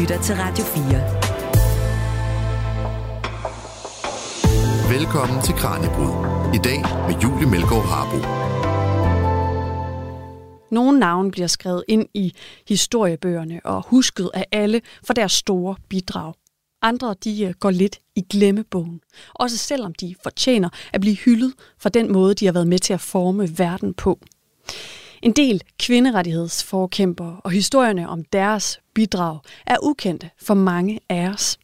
lytter til Radio 4. Velkommen til Kranjebrud. I dag med Julie Melgaard Harbo. Nogle navne bliver skrevet ind i historiebøgerne og husket af alle for deres store bidrag. Andre de øh, går lidt i glemmebogen, også selvom de fortjener at blive hyldet for den måde, de har været med til at forme verden på. En del kvinderettighedsforkæmper og historierne om deres bidrag er ukendte for mange af os.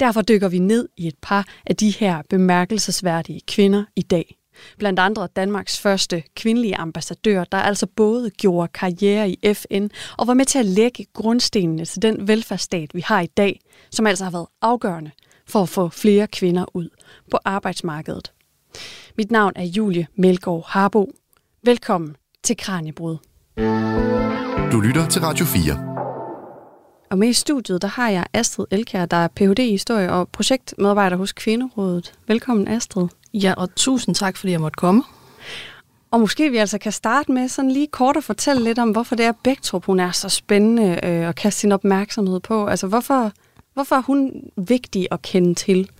Derfor dykker vi ned i et par af de her bemærkelsesværdige kvinder i dag. Blandt andre Danmarks første kvindelige ambassadør, der altså både gjorde karriere i FN og var med til at lægge grundstenene til den velfærdsstat, vi har i dag, som altså har været afgørende for at få flere kvinder ud på arbejdsmarkedet. Mit navn er Julie Melgaard Harbo. Velkommen til Kranjebrud. Du lytter til Radio 4. Og med i studiet, der har jeg Astrid Elkær, der er Ph.D. i historie og projektmedarbejder hos Kvinderådet. Velkommen Astrid. Ja, og tusind tak, fordi jeg måtte komme. Og måske vi altså kan starte med sådan lige kort at fortælle lidt om, hvorfor det er Bæktrup, hun er så spændende øh, at kaste sin opmærksomhed på. Altså, hvorfor, hvorfor er hun vigtig at kende til?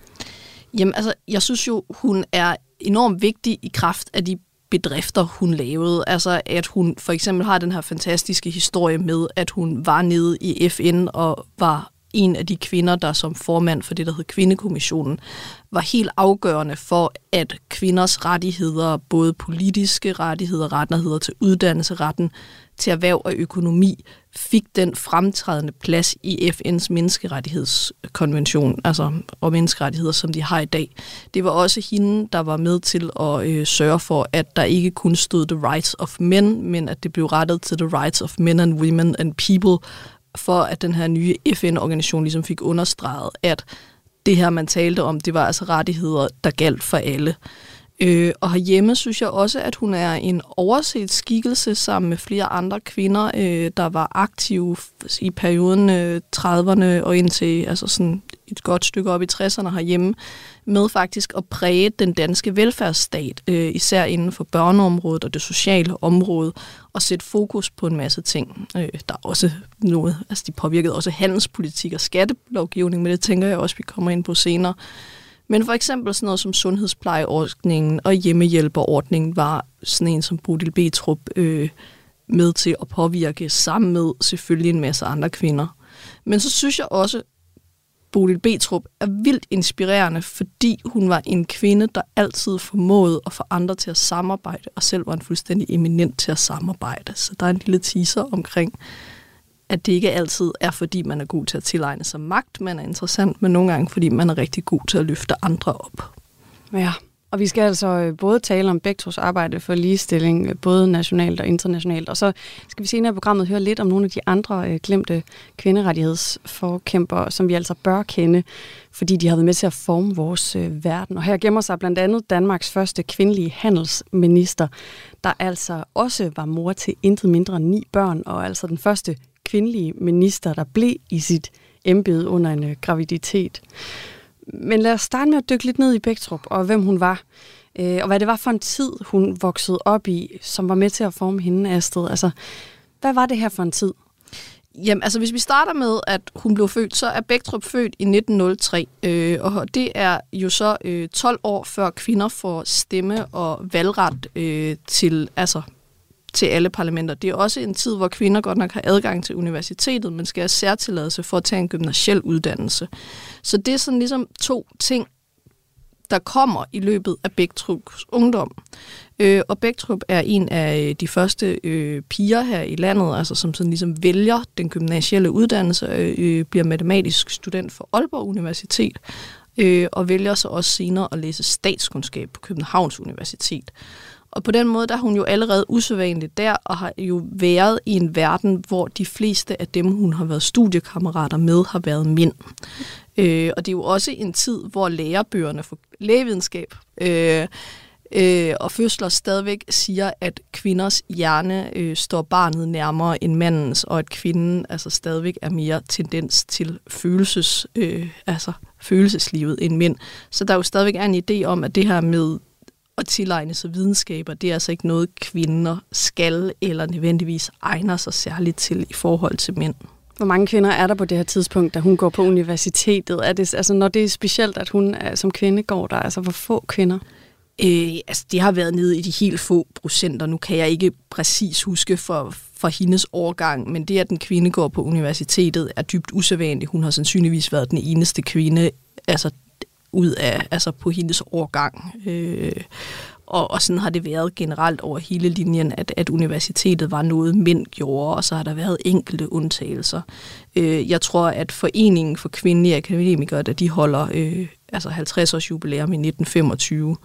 Jamen, altså, jeg synes jo, hun er enormt vigtig i kraft af de bedrifter, hun lavede. Altså, at hun for eksempel har den her fantastiske historie med, at hun var nede i FN og var en af de kvinder, der som formand for det, der hed Kvindekommissionen, var helt afgørende for, at kvinders rettigheder, både politiske rettigheder, rettigheder til uddannelse, retten til erhverv og økonomi, fik den fremtrædende plads i FN's menneskerettighedskonvention, altså og menneskerettigheder, som de har i dag. Det var også hende, der var med til at øh, sørge for, at der ikke kun stod the rights of men, men at det blev rettet til the rights of men and women and people, for at den her nye FN-organisation ligesom fik understreget, at det her, man talte om, det var altså rettigheder, der galt for alle. Øh, og herhjemme synes jeg også, at hun er en overset skikkelse sammen med flere andre kvinder, øh, der var aktive i perioden øh, 30'erne og indtil altså sådan et godt stykke op i 60'erne herhjemme, med faktisk at præge den danske velfærdsstat, øh, især inden for børneområdet og det sociale område, og sætte fokus på en masse ting. Øh, der er også noget, altså de påvirkede også handelspolitik og skattelovgivning, men det tænker jeg også, vi kommer ind på senere. Men for eksempel sådan noget som sundhedsplejeordningen og hjemmehjælperordningen var sådan en som Bodil Betrup øh, med til at påvirke sammen med selvfølgelig en masse andre kvinder. Men så synes jeg også, Bodil Betrup er vildt inspirerende, fordi hun var en kvinde, der altid formåede at få andre til at samarbejde, og selv var en fuldstændig eminent til at samarbejde. Så der er en lille teaser omkring, at det ikke altid er, fordi man er god til at tilegne sig magt, man er interessant, men nogle gange, fordi man er rigtig god til at løfte andre op. Ja, og vi skal altså øh, både tale om Bektros arbejde for ligestilling, øh, både nationalt og internationalt, og så skal vi senere i programmet høre lidt om nogle af de andre øh, glemte kvinderettighedsforkæmpere, som vi altså bør kende, fordi de har været med til at forme vores øh, verden. Og her gemmer sig blandt andet Danmarks første kvindelige handelsminister, der altså også var mor til intet mindre end ni børn, og altså den første kvindelige minister, der blev i sit embede under en øh, graviditet. Men lad os starte med at dykke lidt ned i Bæktrup, og hvem hun var. Øh, og hvad det var for en tid, hun voksede op i, som var med til at forme hende, Astrid. Altså, hvad var det her for en tid? Jamen, altså hvis vi starter med, at hun blev født, så er Bæktrup født i 1903, øh, og det er jo så øh, 12 år før kvinder får stemme og valgret øh, til, altså til alle parlamenter. Det er også en tid, hvor kvinder godt nok har adgang til universitetet, men skal have særtilladelse for at tage en gymnasiel uddannelse. Så det er sådan ligesom to ting, der kommer i løbet af Bæktrups ungdom. Øh, og Bæktrup er en af øh, de første øh, piger her i landet, altså som sådan ligesom vælger den gymnasielle uddannelse, øh, øh, bliver matematisk student for Aalborg Universitet, øh, og vælger så også senere at læse statskundskab på Københavns Universitet. Og på den måde der er hun jo allerede usædvanligt der, og har jo været i en verden, hvor de fleste af dem, hun har været studiekammerater med, har været mænd. Øh, og det er jo også en tid, hvor lærebøgerne for lægevidenskab øh, øh, og fødsler stadigvæk siger, at kvinders hjerne øh, står barnet nærmere end mandens, og at kvinden altså stadigvæk er mere tendens til følelses, øh, altså følelseslivet end mænd. Så der er jo stadigvæk en idé om, at det her med at tilegne sig videnskaber, det er altså ikke noget, kvinder skal eller nødvendigvis egner sig særligt til i forhold til mænd. Hvor mange kvinder er der på det her tidspunkt, da hun går på universitetet? Er det, altså, når det er specielt, at hun er, som kvinde går der, altså hvor få kvinder? Øh, altså, det har været nede i de helt få procenter. Nu kan jeg ikke præcis huske for, for hendes årgang, men det, at en kvinde går på universitetet, er dybt usædvanligt. Hun har sandsynligvis været den eneste kvinde altså, ud af, altså på hendes årgang. Øh, og, og sådan har det været generelt over hele linjen, at, at universitetet var noget, mænd gjorde, og så har der været enkelte undtagelser. Øh, jeg tror, at Foreningen for Kvindelige Akademikere, da de holder øh, altså 50 års jubilæum i 1925,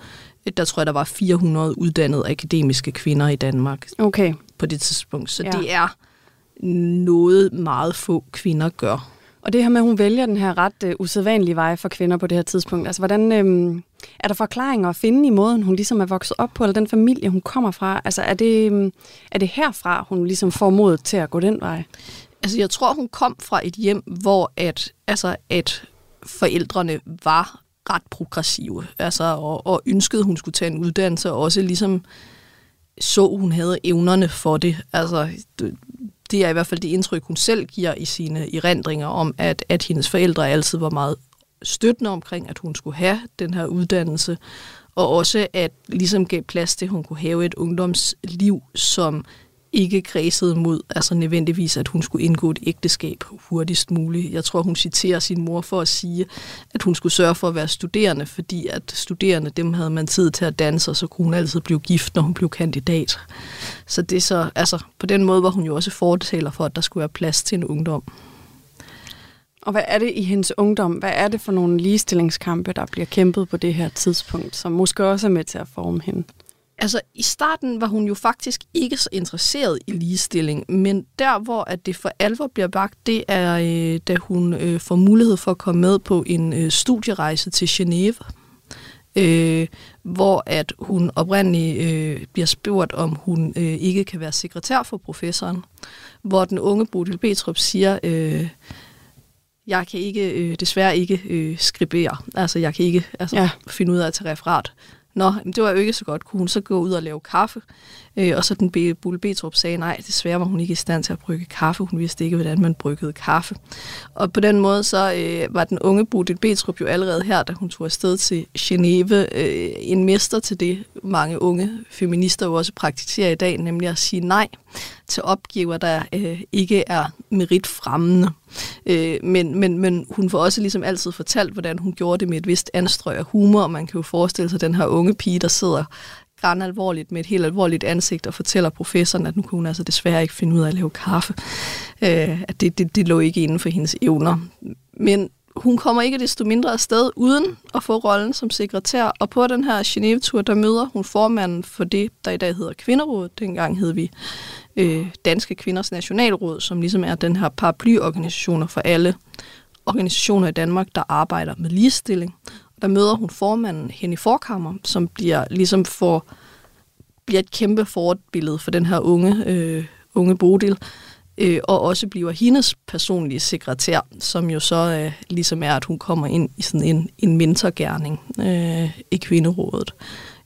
der tror jeg, der var 400 uddannede akademiske kvinder i Danmark okay. på det tidspunkt. Så ja. det er noget meget få kvinder gør. Og det her med, at hun vælger den her ret uh, usædvanlige vej for kvinder på det her tidspunkt, altså hvordan, øhm, er der forklaringer at finde i måden, hun ligesom er vokset op på, eller den familie, hun kommer fra? Altså er det, øhm, er det herfra, hun ligesom får modet til at gå den vej? Altså jeg tror, hun kom fra et hjem, hvor at, altså, at forældrene var ret progressive, altså, og, og ønskede, at hun skulle tage en uddannelse, og også ligesom så, hun havde evnerne for det. Altså, det er i hvert fald det indtryk, hun selv giver i sine erindringer om, at, at hendes forældre altid var meget støttende omkring, at hun skulle have den her uddannelse, og også at ligesom gav plads til, at hun kunne have et ungdomsliv, som ikke kredsede mod, altså nødvendigvis, at hun skulle indgå et ægteskab hurtigst muligt. Jeg tror, hun citerer sin mor for at sige, at hun skulle sørge for at være studerende, fordi at studerende, dem havde man tid til at danse, og så kunne hun altid blive gift, når hun blev kandidat. Så det så, altså, på den måde var hun jo også fortaler for, at der skulle være plads til en ungdom. Og hvad er det i hendes ungdom? Hvad er det for nogle ligestillingskampe, der bliver kæmpet på det her tidspunkt, som måske også er med til at forme hende? Altså, i starten var hun jo faktisk ikke så interesseret i ligestilling, men der, hvor at det for alvor bliver bagt, det er, øh, da hun øh, får mulighed for at komme med på en øh, studierejse til Genève, øh, hvor at hun oprindeligt øh, bliver spurgt, om hun øh, ikke kan være sekretær for professoren, hvor den unge Bodil Betrup siger, øh, jeg kan ikke, øh, desværre ikke øh, skribere, altså jeg kan ikke altså, ja. finde ud af at tage referat. Nå, det var jo ikke så godt. Kunne hun så gå ud og lave kaffe? Øh, og så den Bulle Betrup sagde, nej, desværre var hun ikke i stand til at brygge kaffe. Hun vidste ikke, hvordan man bryggede kaffe. Og på den måde så øh, var den unge Bodil Betrup jo allerede her, da hun tog afsted til Genève, øh, en mester til det, mange unge feminister jo også praktiserer i dag, nemlig at sige nej til opgiver, der øh, ikke er meritfremmende. Øh, men, men, men hun får også ligesom altid fortalt, hvordan hun gjorde det med et vist anstrøg af humor, og man kan jo forestille sig den her unge pige, der sidder græn alvorligt med et helt alvorligt ansigt og fortæller professoren, at nu kunne hun altså desværre ikke finde ud af at lave kaffe. Øh, at det, det, det lå ikke inden for hendes evner. Men hun kommer ikke desto mindre afsted uden at få rollen som sekretær, og på den her Genève-tur, der møder hun formanden for det, der i dag hedder Kvinderådet. Dengang hed vi øh, Danske Kvinders Nationalråd, som ligesom er den her paraplyorganisationer for alle organisationer i Danmark, der arbejder med ligestilling. Der møder hun formanden Henny Forkammer, som bliver ligesom for bliver et kæmpe forbillede for den her unge, øh, unge Bodil, øh, og også bliver hendes personlige sekretær, som jo så øh, ligesom er, at hun kommer ind i sådan en, en mentorgærning øh, i kvinderådet.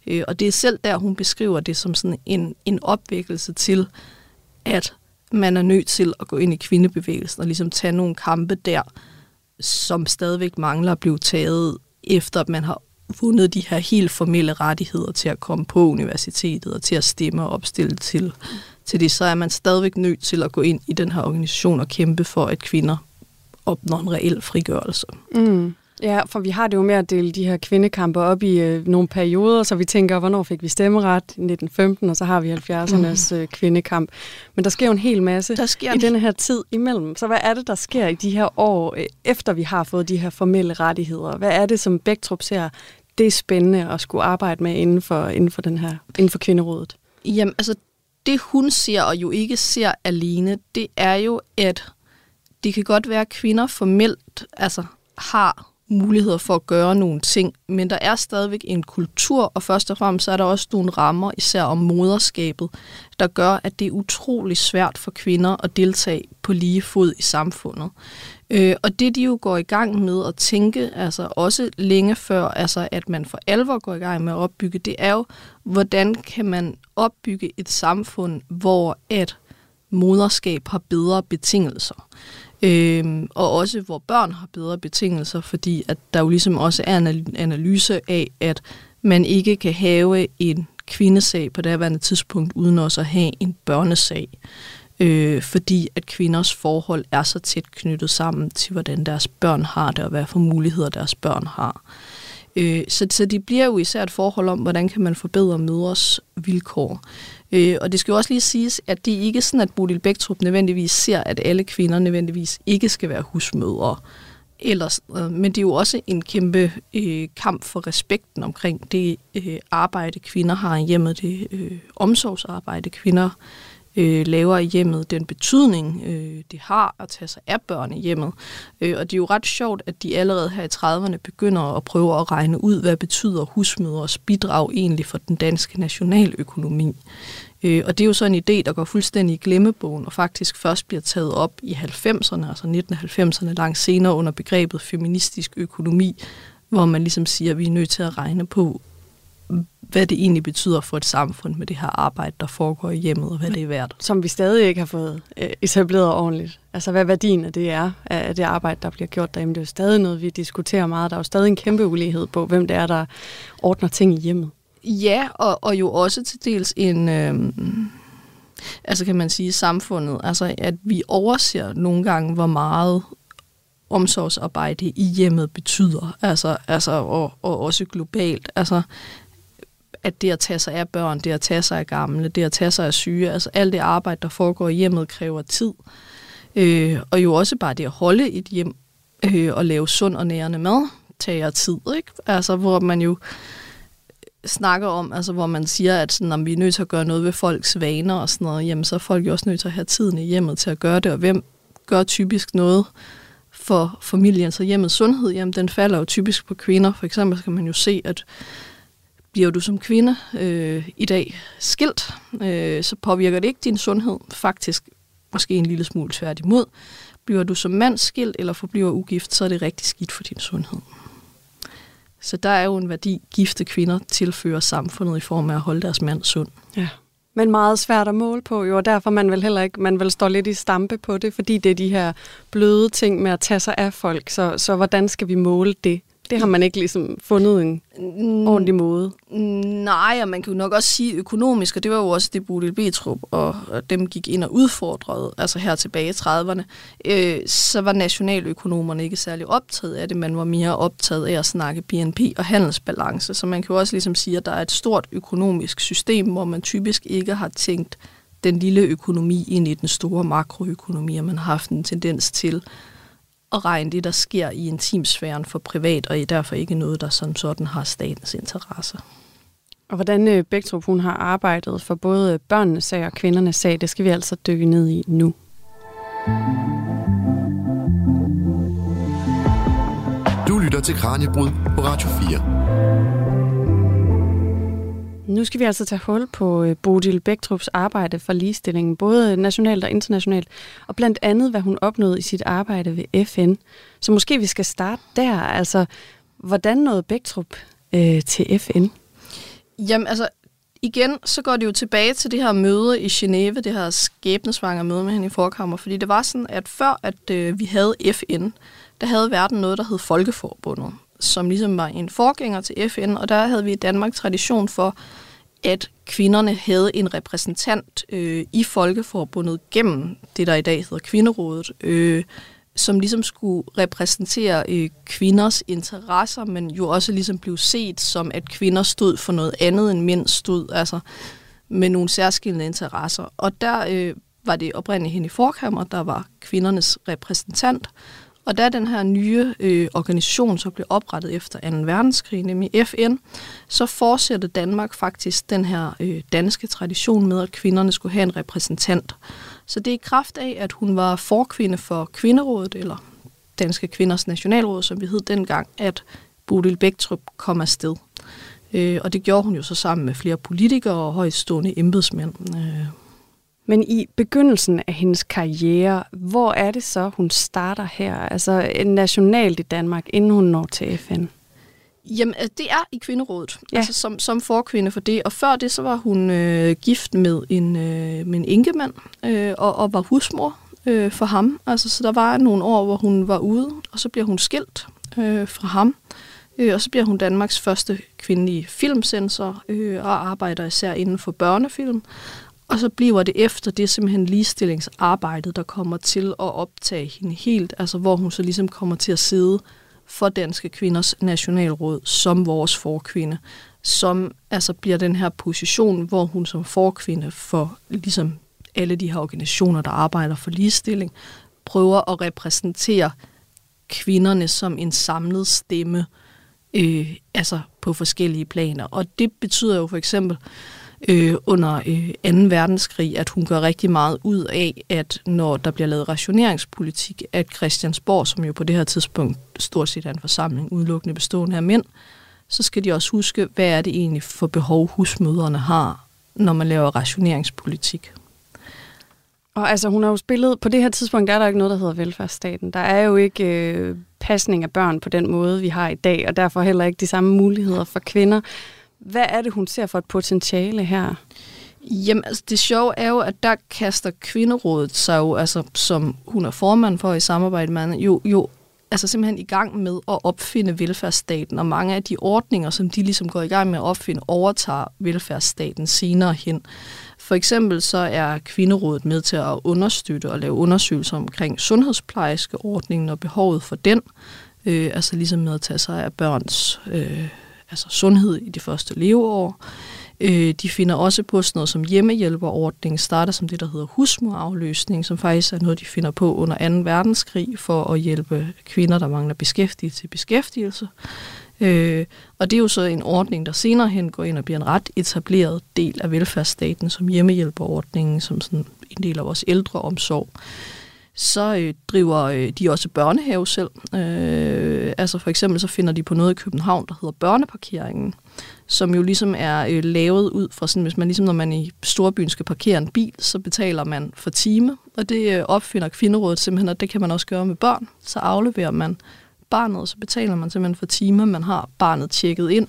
Øh, og det er selv der, hun beskriver det som sådan en, en opvækkelse til, at man er nødt til at gå ind i kvindebevægelsen og ligesom tage nogle kampe der, som stadigvæk mangler at blive taget, efter at man har vundet de her helt formelle rettigheder til at komme på universitetet og til at stemme og opstille til, til det, så er man stadigvæk nødt til at gå ind i den her organisation og kæmpe for, at kvinder opnår en reel frigørelse. Mm. Ja, for vi har det jo med at dele de her kvindekampe op i øh, nogle perioder, så vi tænker, hvornår fik vi stemmeret? I 1915, og så har vi 70'ernes mm. øh, kvindekamp. Men der sker jo en hel masse der sker i denne her tid imellem. Så hvad er det, der sker i de her år, øh, efter vi har fået de her formelle rettigheder? Hvad er det, som Bæktrup ser, det er spændende at skulle arbejde med inden for, inden for, den her, inden for kvinderådet? Jamen, altså det hun ser, og jo ikke ser alene, det er jo, at det kan godt være, at kvinder formelt altså, har muligheder for at gøre nogle ting, men der er stadigvæk en kultur, og først og fremmest er der også nogle rammer, især om moderskabet, der gør, at det er utrolig svært for kvinder at deltage på lige fod i samfundet. Øh, og det de jo går i gang med at tænke, altså også længe før, altså at man for alvor går i gang med at opbygge, det er jo, hvordan kan man opbygge et samfund, hvor at moderskab har bedre betingelser. Øhm, og også hvor børn har bedre betingelser, fordi at der jo ligesom også er en analyse af, at man ikke kan have en kvindesag på det her tidspunkt, uden også at have en børnesag. Øh, fordi at kvinders forhold er så tæt knyttet sammen til, hvordan deres børn har det, og hvad for muligheder deres børn har. Øh, så, så det bliver jo især et forhold om, hvordan kan man forbedre mødres vilkår. Øh, og det skal jo også lige siges, at det ikke er sådan, at Bodil Bæktrup nødvendigvis ser, at alle kvinder nødvendigvis ikke skal være husmødre. Ellers, øh, men det er jo også en kæmpe øh, kamp for respekten omkring det øh, arbejde, kvinder har i hjemmet, det øh, omsorgsarbejde, kvinder øh, Øh, laver i hjemmet, den betydning, øh, det har at tage sig af børn i hjemmet. Øh, og det er jo ret sjovt, at de allerede her i 30'erne begynder at prøve at regne ud, hvad betyder husmødres bidrag egentlig for den danske nationaløkonomi. Øh, og det er jo så en idé, der går fuldstændig i glemmebogen, og faktisk først bliver taget op i 90'erne, altså 1990'erne, langt senere under begrebet feministisk økonomi, hvor man ligesom siger, at vi er nødt til at regne på, hvad det egentlig betyder for et samfund med det her arbejde, der foregår i hjemmet, og hvad det er værd. Som vi stadig ikke har fået øh, etableret ordentligt. Altså hvad værdien af det er, af det arbejde, der bliver gjort derhjemme. Det er jo stadig noget, vi diskuterer meget. Der er jo stadig en kæmpe ulighed på, hvem det er, der ordner ting i hjemmet. Ja, og, og jo også til dels en... Øh, altså kan man sige samfundet, altså at vi overser nogle gange, hvor meget omsorgsarbejde i hjemmet betyder, altså, altså og, og også globalt. Altså, at det at tage sig af børn, det at tage sig af gamle, det at tage sig af syge, altså alt det arbejde, der foregår i hjemmet, kræver tid. Øh, og jo også bare det at holde et hjem øh, og lave sund og nærende mad, tager tid, ikke? Altså, hvor man jo snakker om, altså hvor man siger, at sådan, om vi er nødt til at gøre noget ved folks vaner og sådan noget, jamen så er folk jo også nødt til at have tiden i hjemmet til at gøre det, og hvem gør typisk noget for familien, så hjemmets sundhed, jamen den falder jo typisk på kvinder. For eksempel kan man jo se, at bliver du som kvinde øh, i dag skilt, øh, så påvirker det ikke din sundhed. Faktisk måske en lille smule tværtimod. Bliver du som mand skilt eller forbliver ugift, så er det rigtig skidt for din sundhed. Så der er jo en værdi, gifte kvinder tilfører samfundet i form af at holde deres mand sund. Ja. Men meget svært at måle på, jo, og derfor man vil heller ikke, man vil stå lidt i stampe på det, fordi det er de her bløde ting med at tage sig af folk, så, så hvordan skal vi måle det? Det har man ikke ligesom fundet en mm, ordentlig måde. Nej, og man kan jo nok også sige økonomisk, og det var jo også det, Bodil Betrup og, og dem gik ind og udfordrede, altså her tilbage i 30'erne, øh, så var nationaløkonomerne ikke særlig optaget af det, man var mere optaget af at snakke BNP og handelsbalance. Så man kan jo også ligesom sige, at der er et stort økonomisk system, hvor man typisk ikke har tænkt den lille økonomi ind i den store makroøkonomi, og man har haft en tendens til at regne det, der sker i intimsfæren for privat, og er derfor ikke noget, der som sådan har statens interesse. Og hvordan øh, Bæktrup hun har arbejdet for både børnenes sag og kvindernes sag, det skal vi altså dykke ned i nu. Du lytter til Kranjebrud på Radio 4. Nu skal vi altså tage hul på øh, Bodil Bæktrups arbejde for ligestillingen, både nationalt og internationalt, og blandt andet, hvad hun opnåede i sit arbejde ved FN. Så måske vi skal starte der. Altså, hvordan nåede Bæktrup øh, til FN? Jamen, altså, igen, så går det jo tilbage til det her møde i Genève, det her skæbnesvanger møde med hende i forkammer, fordi det var sådan, at før at øh, vi havde FN, der havde verden noget, der hed Folkeforbundet, som ligesom var en forgænger til FN, og der havde vi i Danmark tradition for, at kvinderne havde en repræsentant øh, i Folkeforbundet gennem det, der i dag hedder Kvinderådet, øh, som ligesom skulle repræsentere øh, kvinders interesser, men jo også ligesom blev set som, at kvinder stod for noget andet end mænd stod, altså med nogle særskilte interesser. Og der øh, var det oprindeligt hende i forkammer, der var kvindernes repræsentant, og da den her nye øh, organisation så blev oprettet efter 2. verdenskrig, nemlig FN, så fortsætter Danmark faktisk den her øh, danske tradition med, at kvinderne skulle have en repræsentant. Så det er i kraft af, at hun var forkvinde for Kvinderådet, eller Danske Kvinders Nationalråd, som vi hed dengang, at Bodil Bæktrup kom afsted. Øh, og det gjorde hun jo så sammen med flere politikere og højstående embedsmænd. Øh, men i begyndelsen af hendes karriere, hvor er det så, hun starter her? Altså nationalt i Danmark, inden hun når til FN? Jamen, altså, det er i kvinderådet, ja. altså som, som forkvinde for det. Og før det, så var hun øh, gift med en, øh, med en enkemand øh, og, og var husmor øh, for ham. Altså, så der var nogle år, hvor hun var ude, og så bliver hun skilt øh, fra ham. Øh, og så bliver hun Danmarks første kvindelige filmsensor øh, og arbejder især inden for børnefilm. Og så bliver det efter det simpelthen ligestillingsarbejdet, der kommer til at optage hende helt, altså hvor hun så ligesom kommer til at sidde for Danske Kvinders Nationalråd som vores forkvinde, som altså bliver den her position, hvor hun som forkvinde for ligesom alle de her organisationer, der arbejder for ligestilling, prøver at repræsentere kvinderne som en samlet stemme, øh, altså på forskellige planer. Og det betyder jo for eksempel, øh, Øh, under øh, 2. verdenskrig, at hun gør rigtig meget ud af, at når der bliver lavet rationeringspolitik, at Christiansborg, som jo på det her tidspunkt stort set er en forsamling udelukkende bestående af mænd, så skal de også huske, hvad er det egentlig for behov husmøderne har, når man laver rationeringspolitik. Og altså, hun har jo spillet, på det her tidspunkt der er der ikke noget, der hedder velfærdsstaten. Der er jo ikke øh, pasning af børn på den måde, vi har i dag, og derfor heller ikke de samme muligheder for kvinder. Hvad er det, hun ser for et potentiale her? Jamen, altså, det sjove er jo, at der kaster Kvinderådet sig jo, altså, som hun er formand for i samarbejde med jo, jo altså simpelthen i gang med at opfinde velfærdsstaten, og mange af de ordninger, som de ligesom går i gang med at opfinde, overtager velfærdsstaten senere hen. For eksempel så er Kvinderådet med til at understøtte og lave undersøgelser omkring sundhedsplejerskeordningen og behovet for den, øh, altså ligesom med at tage sig af børns øh, altså sundhed i de første leveår. Øh, de finder også på sådan noget som hjemmehjælperordning, starter som det, der hedder husmorafløsning, som faktisk er noget, de finder på under 2. verdenskrig for at hjælpe kvinder, der mangler beskæftigelse til beskæftigelse. Øh, og det er jo så en ordning, der senere hen går ind og bliver en ret etableret del af velfærdsstaten, som hjemmehjælperordningen, som sådan en del af vores ældreomsorg så øh, driver øh, de også børnehave selv. Øh, altså for eksempel så finder de på noget i København, der hedder børneparkeringen, som jo ligesom er øh, lavet ud fra sådan, hvis man ligesom når man i storbyen skal parkere en bil, så betaler man for time, og det øh, opfinder Kvinderådet simpelthen, og det kan man også gøre med børn. Så afleverer man barnet, så betaler man simpelthen for timer, man har barnet tjekket ind.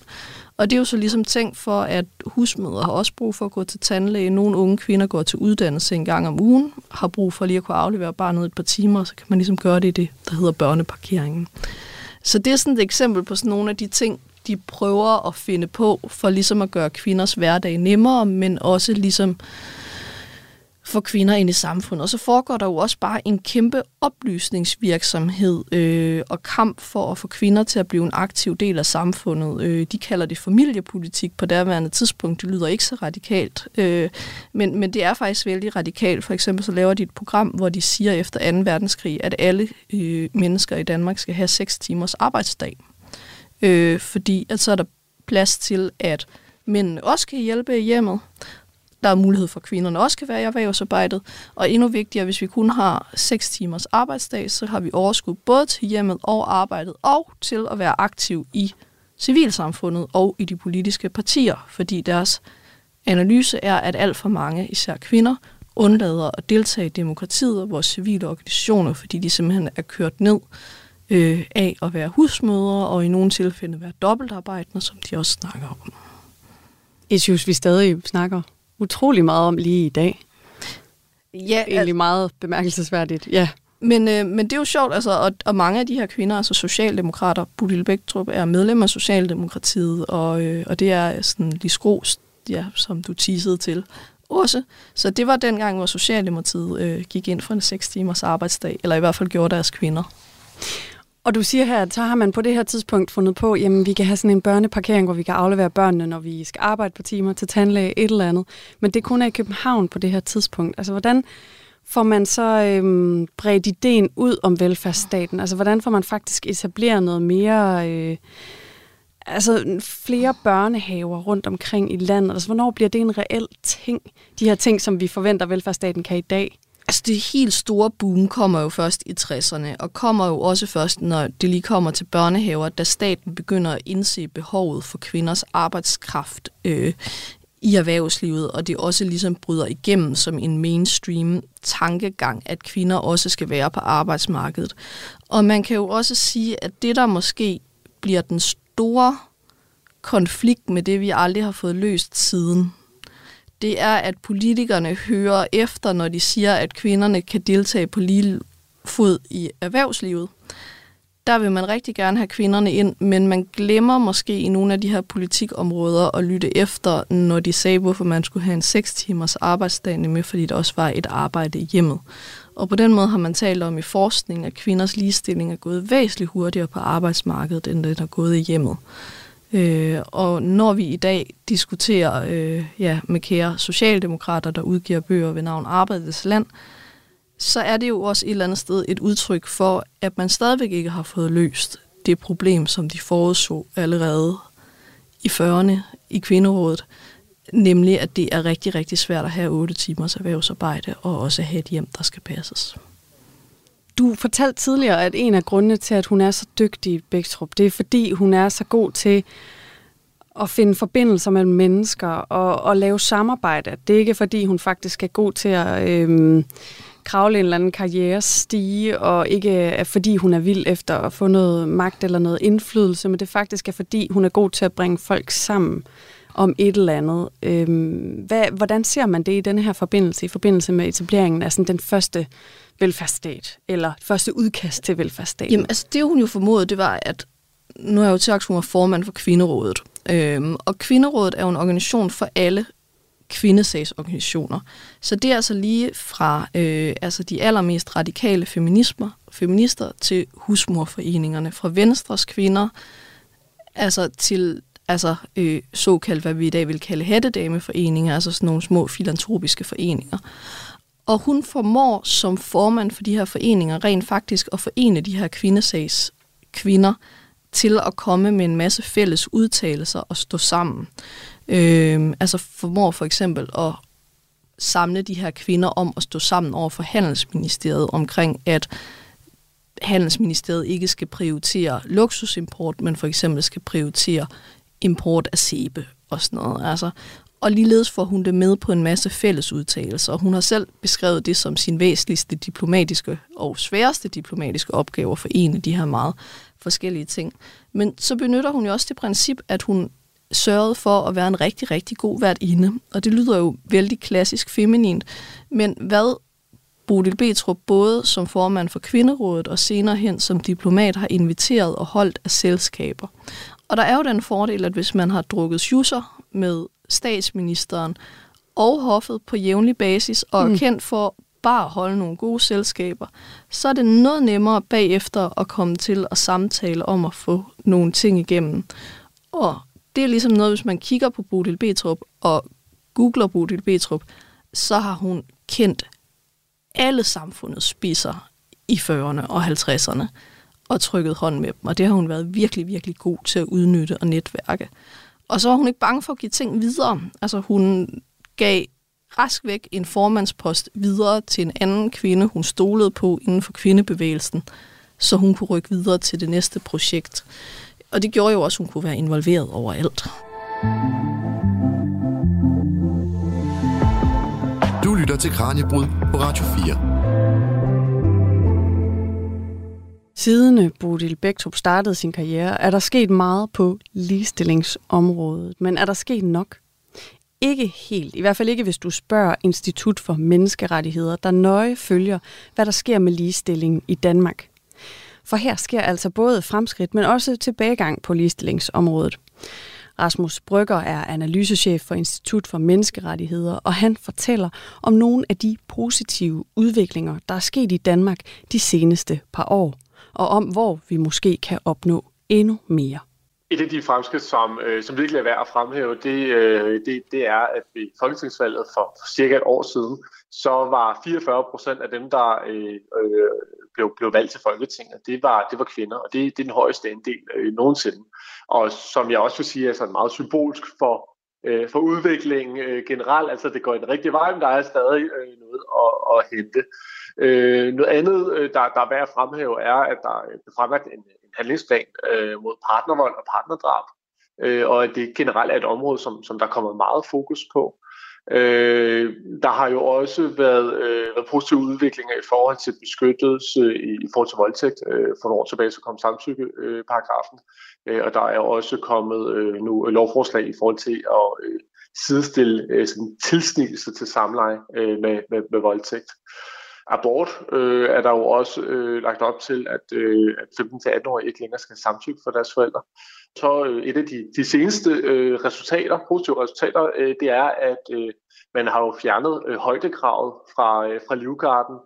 Og det er jo så ligesom tænkt for, at husmøder har også brug for at gå til tandlæge. Nogle unge kvinder går til uddannelse en gang om ugen, har brug for lige at kunne aflevere barnet et par timer, så kan man ligesom gøre det i det, der hedder børneparkeringen. Så det er sådan et eksempel på sådan nogle af de ting, de prøver at finde på, for ligesom at gøre kvinders hverdag nemmere, men også ligesom for kvinder ind i samfundet. Og så foregår der jo også bare en kæmpe oplysningsvirksomhed øh, og kamp for at få kvinder til at blive en aktiv del af samfundet. Øh, de kalder det familiepolitik på derværende tidspunkt. Det lyder ikke så radikalt, øh, men, men det er faktisk vældig radikalt. For eksempel så laver de et program, hvor de siger efter 2. verdenskrig, at alle øh, mennesker i Danmark skal have 6 timers arbejdsdag. Øh, fordi at så er der plads til, at mændene også kan hjælpe i hjemmet, der er mulighed for, at kvinderne også kan være i erhvervsarbejdet. Og endnu vigtigere, hvis vi kun har 6 timers arbejdsdag, så har vi overskud både til hjemmet og arbejdet, og til at være aktiv i civilsamfundet og i de politiske partier, fordi deres analyse er, at alt for mange, især kvinder, undlader at deltage i demokratiet og vores civile organisationer, fordi de simpelthen er kørt ned øh, af at være husmødre og i nogle tilfælde være dobbeltarbejdende, som de også snakker om. Issues, vi stadig snakker utrolig meget om lige i dag. Ja, Egentlig al- meget bemærkelsesværdigt, ja. Men, øh, men det er jo sjovt, altså, og, og mange af de her kvinder, altså socialdemokrater, Bodil Bæktrup er medlem af Socialdemokratiet, og, øh, og det er sådan de skros, ja, som du teasede til også. Så det var dengang, hvor Socialdemokratiet øh, gik ind for en 6 timers arbejdsdag, eller i hvert fald gjorde deres kvinder. Og du siger her, at så har man på det her tidspunkt fundet på, jamen vi kan have sådan en børneparkering, hvor vi kan aflevere børnene, når vi skal arbejde på timer til tandlæge, et eller andet. Men det kun er i København på det her tidspunkt. Altså hvordan får man så øhm, bredt ideen ud om velfærdsstaten? Altså hvordan får man faktisk etableret noget mere... Øh, altså flere børnehaver rundt omkring i landet. Altså, hvornår bliver det en reel ting, de her ting, som vi forventer, velfærdsstaten kan i dag? Altså det helt store boom kommer jo først i 60'erne, og kommer jo også først, når det lige kommer til børnehaver, da staten begynder at indse behovet for kvinders arbejdskraft øh, i erhvervslivet, og det også ligesom bryder igennem som en mainstream tankegang, at kvinder også skal være på arbejdsmarkedet. Og man kan jo også sige, at det der måske bliver den store konflikt med det, vi aldrig har fået løst siden. Det er, at politikerne hører efter, når de siger, at kvinderne kan deltage på lige fod i erhvervslivet. Der vil man rigtig gerne have kvinderne ind, men man glemmer måske i nogle af de her politikområder at lytte efter, når de sagde, hvorfor man skulle have en 6 timers arbejdsdag med, fordi der også var et arbejde i hjemmet. Og på den måde har man talt om i forskning, at kvinders ligestilling er gået væsentligt hurtigere på arbejdsmarkedet, end den er gået i hjemmet. Øh, og når vi i dag diskuterer øh, ja, med kære socialdemokrater, der udgiver bøger ved navn Arbejdets Land, så er det jo også et eller andet sted et udtryk for, at man stadigvæk ikke har fået løst det problem, som de forudså allerede i 40'erne i kvinderådet, nemlig at det er rigtig, rigtig svært at have 8 timers erhvervsarbejde og også have et hjem, der skal passes. Du fortalte tidligere, at en af grundene til, at hun er så dygtig, i Bækstrup, det er fordi, hun er så god til at finde forbindelser mellem mennesker og, og lave samarbejde. Det er ikke fordi, hun faktisk er god til at øhm, kravle en eller anden karrierestige, og ikke er fordi, hun er vild efter at få noget magt eller noget indflydelse, men det faktisk er fordi, hun er god til at bringe folk sammen om et eller andet. Øhm, hvad, hvordan ser man det i den her forbindelse, i forbindelse med etableringen af sådan den første velfærdsstat, eller første udkast til velfærdsstaten? Jamen, altså det hun jo formodede, det var, at nu er jeg jo til at hun er formand for Kvinderådet. Øhm, og Kvinderådet er jo en organisation for alle kvindesagsorganisationer. Så det er altså lige fra øh, altså de allermest radikale feminismer, feminister til husmorforeningerne, fra Venstres kvinder, altså til altså øh, såkaldt, hvad vi i dag vil kalde hattedameforeninger, altså sådan nogle små filantropiske foreninger. Og hun formår som formand for de her foreninger rent faktisk at forene de her kvindesags kvinder til at komme med en masse fælles udtalelser og stå sammen. Øh, altså formår for eksempel at samle de her kvinder om at stå sammen over for Handelsministeriet omkring, at Handelsministeriet ikke skal prioritere luksusimport, men for eksempel skal prioritere import af sæbe og sådan noget. Altså, og ligeledes får hun det med på en masse fælles udtalelser. Hun har selv beskrevet det som sin væsentligste diplomatiske og sværeste diplomatiske opgaver for en af de her meget forskellige ting. Men så benytter hun jo også det princip, at hun sørgede for at være en rigtig, rigtig god værtinde. Og det lyder jo vældig klassisk feminint. Men hvad Bodil Betrup både som formand for Kvinderådet og senere hen som diplomat har inviteret og holdt af selskaber. Og der er jo den fordel, at hvis man har drukket schusser med statsministeren og hoffet på jævnlig basis og er mm. kendt for bare at holde nogle gode selskaber, så er det noget nemmere bagefter at komme til at samtale om at få nogle ting igennem. Og det er ligesom noget, hvis man kigger på Bodil Betrup og googler Bodil Betrup, så har hun kendt alle samfundets spiser i 40'erne og 50'erne og trykket hånd med dem, og det har hun været virkelig, virkelig god til at udnytte og netværke. Og så var hun ikke bange for at give ting videre. Altså hun gav rask væk en formandspost videre til en anden kvinde, hun stolede på inden for kvindebevægelsen, så hun kunne rykke videre til det næste projekt. Og det gjorde jo også, at hun kunne være involveret overalt. Du lytter til Kranjebrud på Radio 4. Siden øh, Bodil Bæktrup startede sin karriere, er der sket meget på ligestillingsområdet. Men er der sket nok? Ikke helt. I hvert fald ikke, hvis du spørger Institut for Menneskerettigheder, der nøje følger, hvad der sker med ligestilling i Danmark. For her sker altså både fremskridt, men også tilbagegang på ligestillingsområdet. Rasmus Brygger er analysechef for Institut for Menneskerettigheder, og han fortæller om nogle af de positive udviklinger, der er sket i Danmark de seneste par år og om hvor vi måske kan opnå endnu mere. Et af de fremskridt, som, øh, som virkelig er værd at fremhæve, det, øh, det, det er, at ved folketingsvalget for, cirka et år siden, så var 44 procent af dem, der øh, øh, blev, blev valgt til Folketinget, det var, det var kvinder, og det, det er den højeste andel øh, nogensinde. Og som jeg også vil sige, er sådan meget symbolsk for, øh, for udviklingen øh, generelt. Altså det går i den rigtige vej, men der er stadig øh, noget at, at hente. Øh, noget andet, øh, der, der er værd at fremhæve, er, at der øh, er fremlagt en, en handlingsplan øh, mod partnervold og partnerdrab, øh, og at det generelt er et område, som, som der kommer meget fokus på. Øh, der har jo også været, øh, været positive udviklinger i forhold til beskyttelse i, i forhold til voldtægt. Øh, for nogle år tilbage så kom samtykkeparagrafen, øh, og der er også kommet øh, nu lovforslag i forhold til at øh, sidestille øh, sådan tilsnigelse til samleje øh, med, med, med voldtægt. Abort øh, er der jo også øh, lagt op til, at, øh, at 15-18-årige ikke længere skal samtykke for deres forældre. Så øh, et af de, de seneste øh, resultater, positive resultater, øh, det er, at øh, man har jo fjernet øh, højdekravet fra, øh, fra livgarden,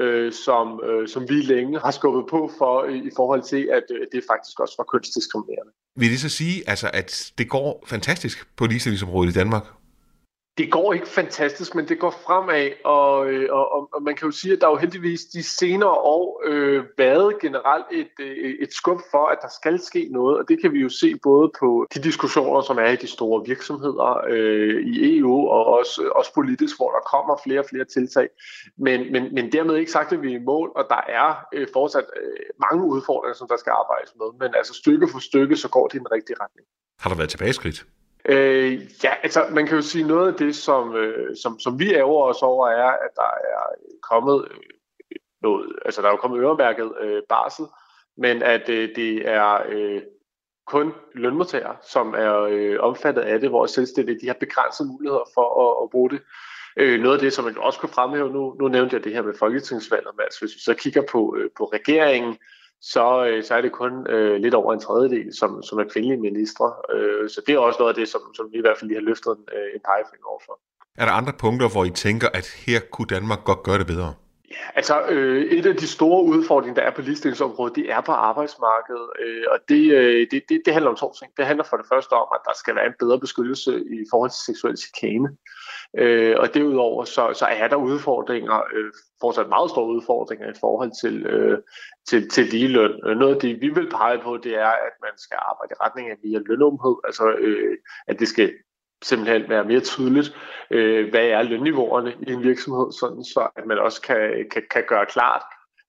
øh, som, øh, som vi længe har skubbet på for øh, i forhold til, at øh, det faktisk også var kønsdiskriminerende. Vil det så sige, altså, at det går fantastisk på ligestillingsområdet i Danmark? Det går ikke fantastisk, men det går fremad, og, øh, og, og, og man kan jo sige, at der jo heldigvis de senere år øh, været generelt et, øh, et skub for, at der skal ske noget, og det kan vi jo se både på de diskussioner, som er i de store virksomheder øh, i EU, og også, også politisk, hvor der kommer flere og flere tiltag. Men, men, men dermed ikke sagt, at vi er i mål, og der er øh, fortsat øh, mange udfordringer, som der skal arbejdes med, men altså stykke for stykke, så går det i den rigtige retning. Har der været tilbageskridt? Øh, ja, altså man kan jo sige noget af det, som, øh, som, som vi ærger os over, er, at der er kommet øh, noget, altså der er jo kommet øremærket øh, barsel, men at øh, det er øh, kun lønmodtagere, som er øh, omfattet af det, hvor selvstændige de har begrænsede muligheder for at, at bruge det. Øh, noget af det, som man også kunne fremhæve, nu, nu nævnte jeg det her med folketingsvalget, men altså, hvis vi så kigger på, øh, på regeringen, så, øh, så er det kun øh, lidt over en tredjedel, som, som er kvindelige ministre. Øh, så det er også noget af det, som, som vi i hvert fald lige har løftet en, øh, en pegefinger overfor. Er der andre punkter, hvor I tænker, at her kunne Danmark godt gøre det bedre? Ja, altså øh, et af de store udfordringer, der er på ligestillingsområdet, det er på arbejdsmarkedet, øh, og det, øh, det, det, det handler om to ting. Det handler for det første om, at der skal være en bedre beskyttelse i forhold til seksuel chikane. Øh, og derudover så, så er der udfordringer, øh, fortsat meget store udfordringer i forhold til, øh, til, til ligeløn. Øh, noget af det, vi vil pege på, det er, at man skal arbejde i retning af via lønumhed, altså øh, at det skal simpelthen være mere tydeligt, øh, hvad er lønniveauerne i en virksomhed, sådan så at man også kan, kan, kan gøre klart,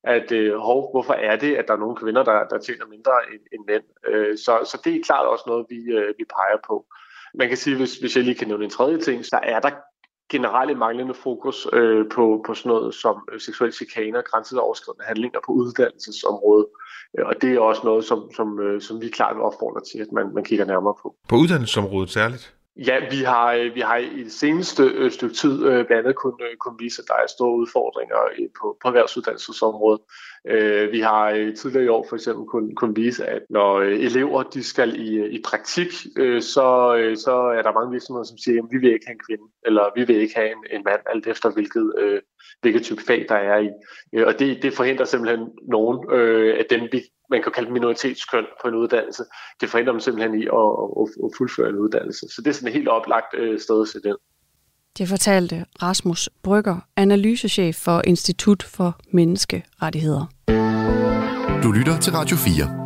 at øh, hov, hvorfor er det, at der er nogle kvinder, der, der tjener mindre end, end mænd. Øh, så, så det er klart også noget, vi, øh, vi peger på. Man kan sige, hvis, hvis jeg lige kan nævne en tredje ting, så er der generelle manglende fokus øh, på, på sådan noget som øh, seksuel chikane og grænseoverskridende handlinger på uddannelsesområdet. Øh, og det er også noget, som, som, øh, som vi klart vil opfordre til, at man, man kigger nærmere på. På uddannelsesområdet særligt? Ja, vi har, øh, vi har i det seneste øh, stykke tid øh, blandt andet kun, kun vise, at der er store udfordringer på, på erhvervsuddannelsesområdet. Vi har tidligere i år for eksempel kun, kun vise, at når elever de skal i, i praktik, så, så er der mange virksomheder, som siger, at vi vil ikke have en kvinde, eller vi vil ikke have en, en mand, alt efter hvilket, hvilket type fag der er i. Og det, det forhindrer simpelthen nogen af dem, vi man kan kalde minoritetskøn på en uddannelse, det forhindrer dem simpelthen i at, at, at fuldføre en uddannelse. Så det er sådan et helt oplagt øh, sted at sætte ind. Det fortalte Rasmus Brygger, analysechef for Institut for Menneskerettigheder. Du lytter til Radio 4.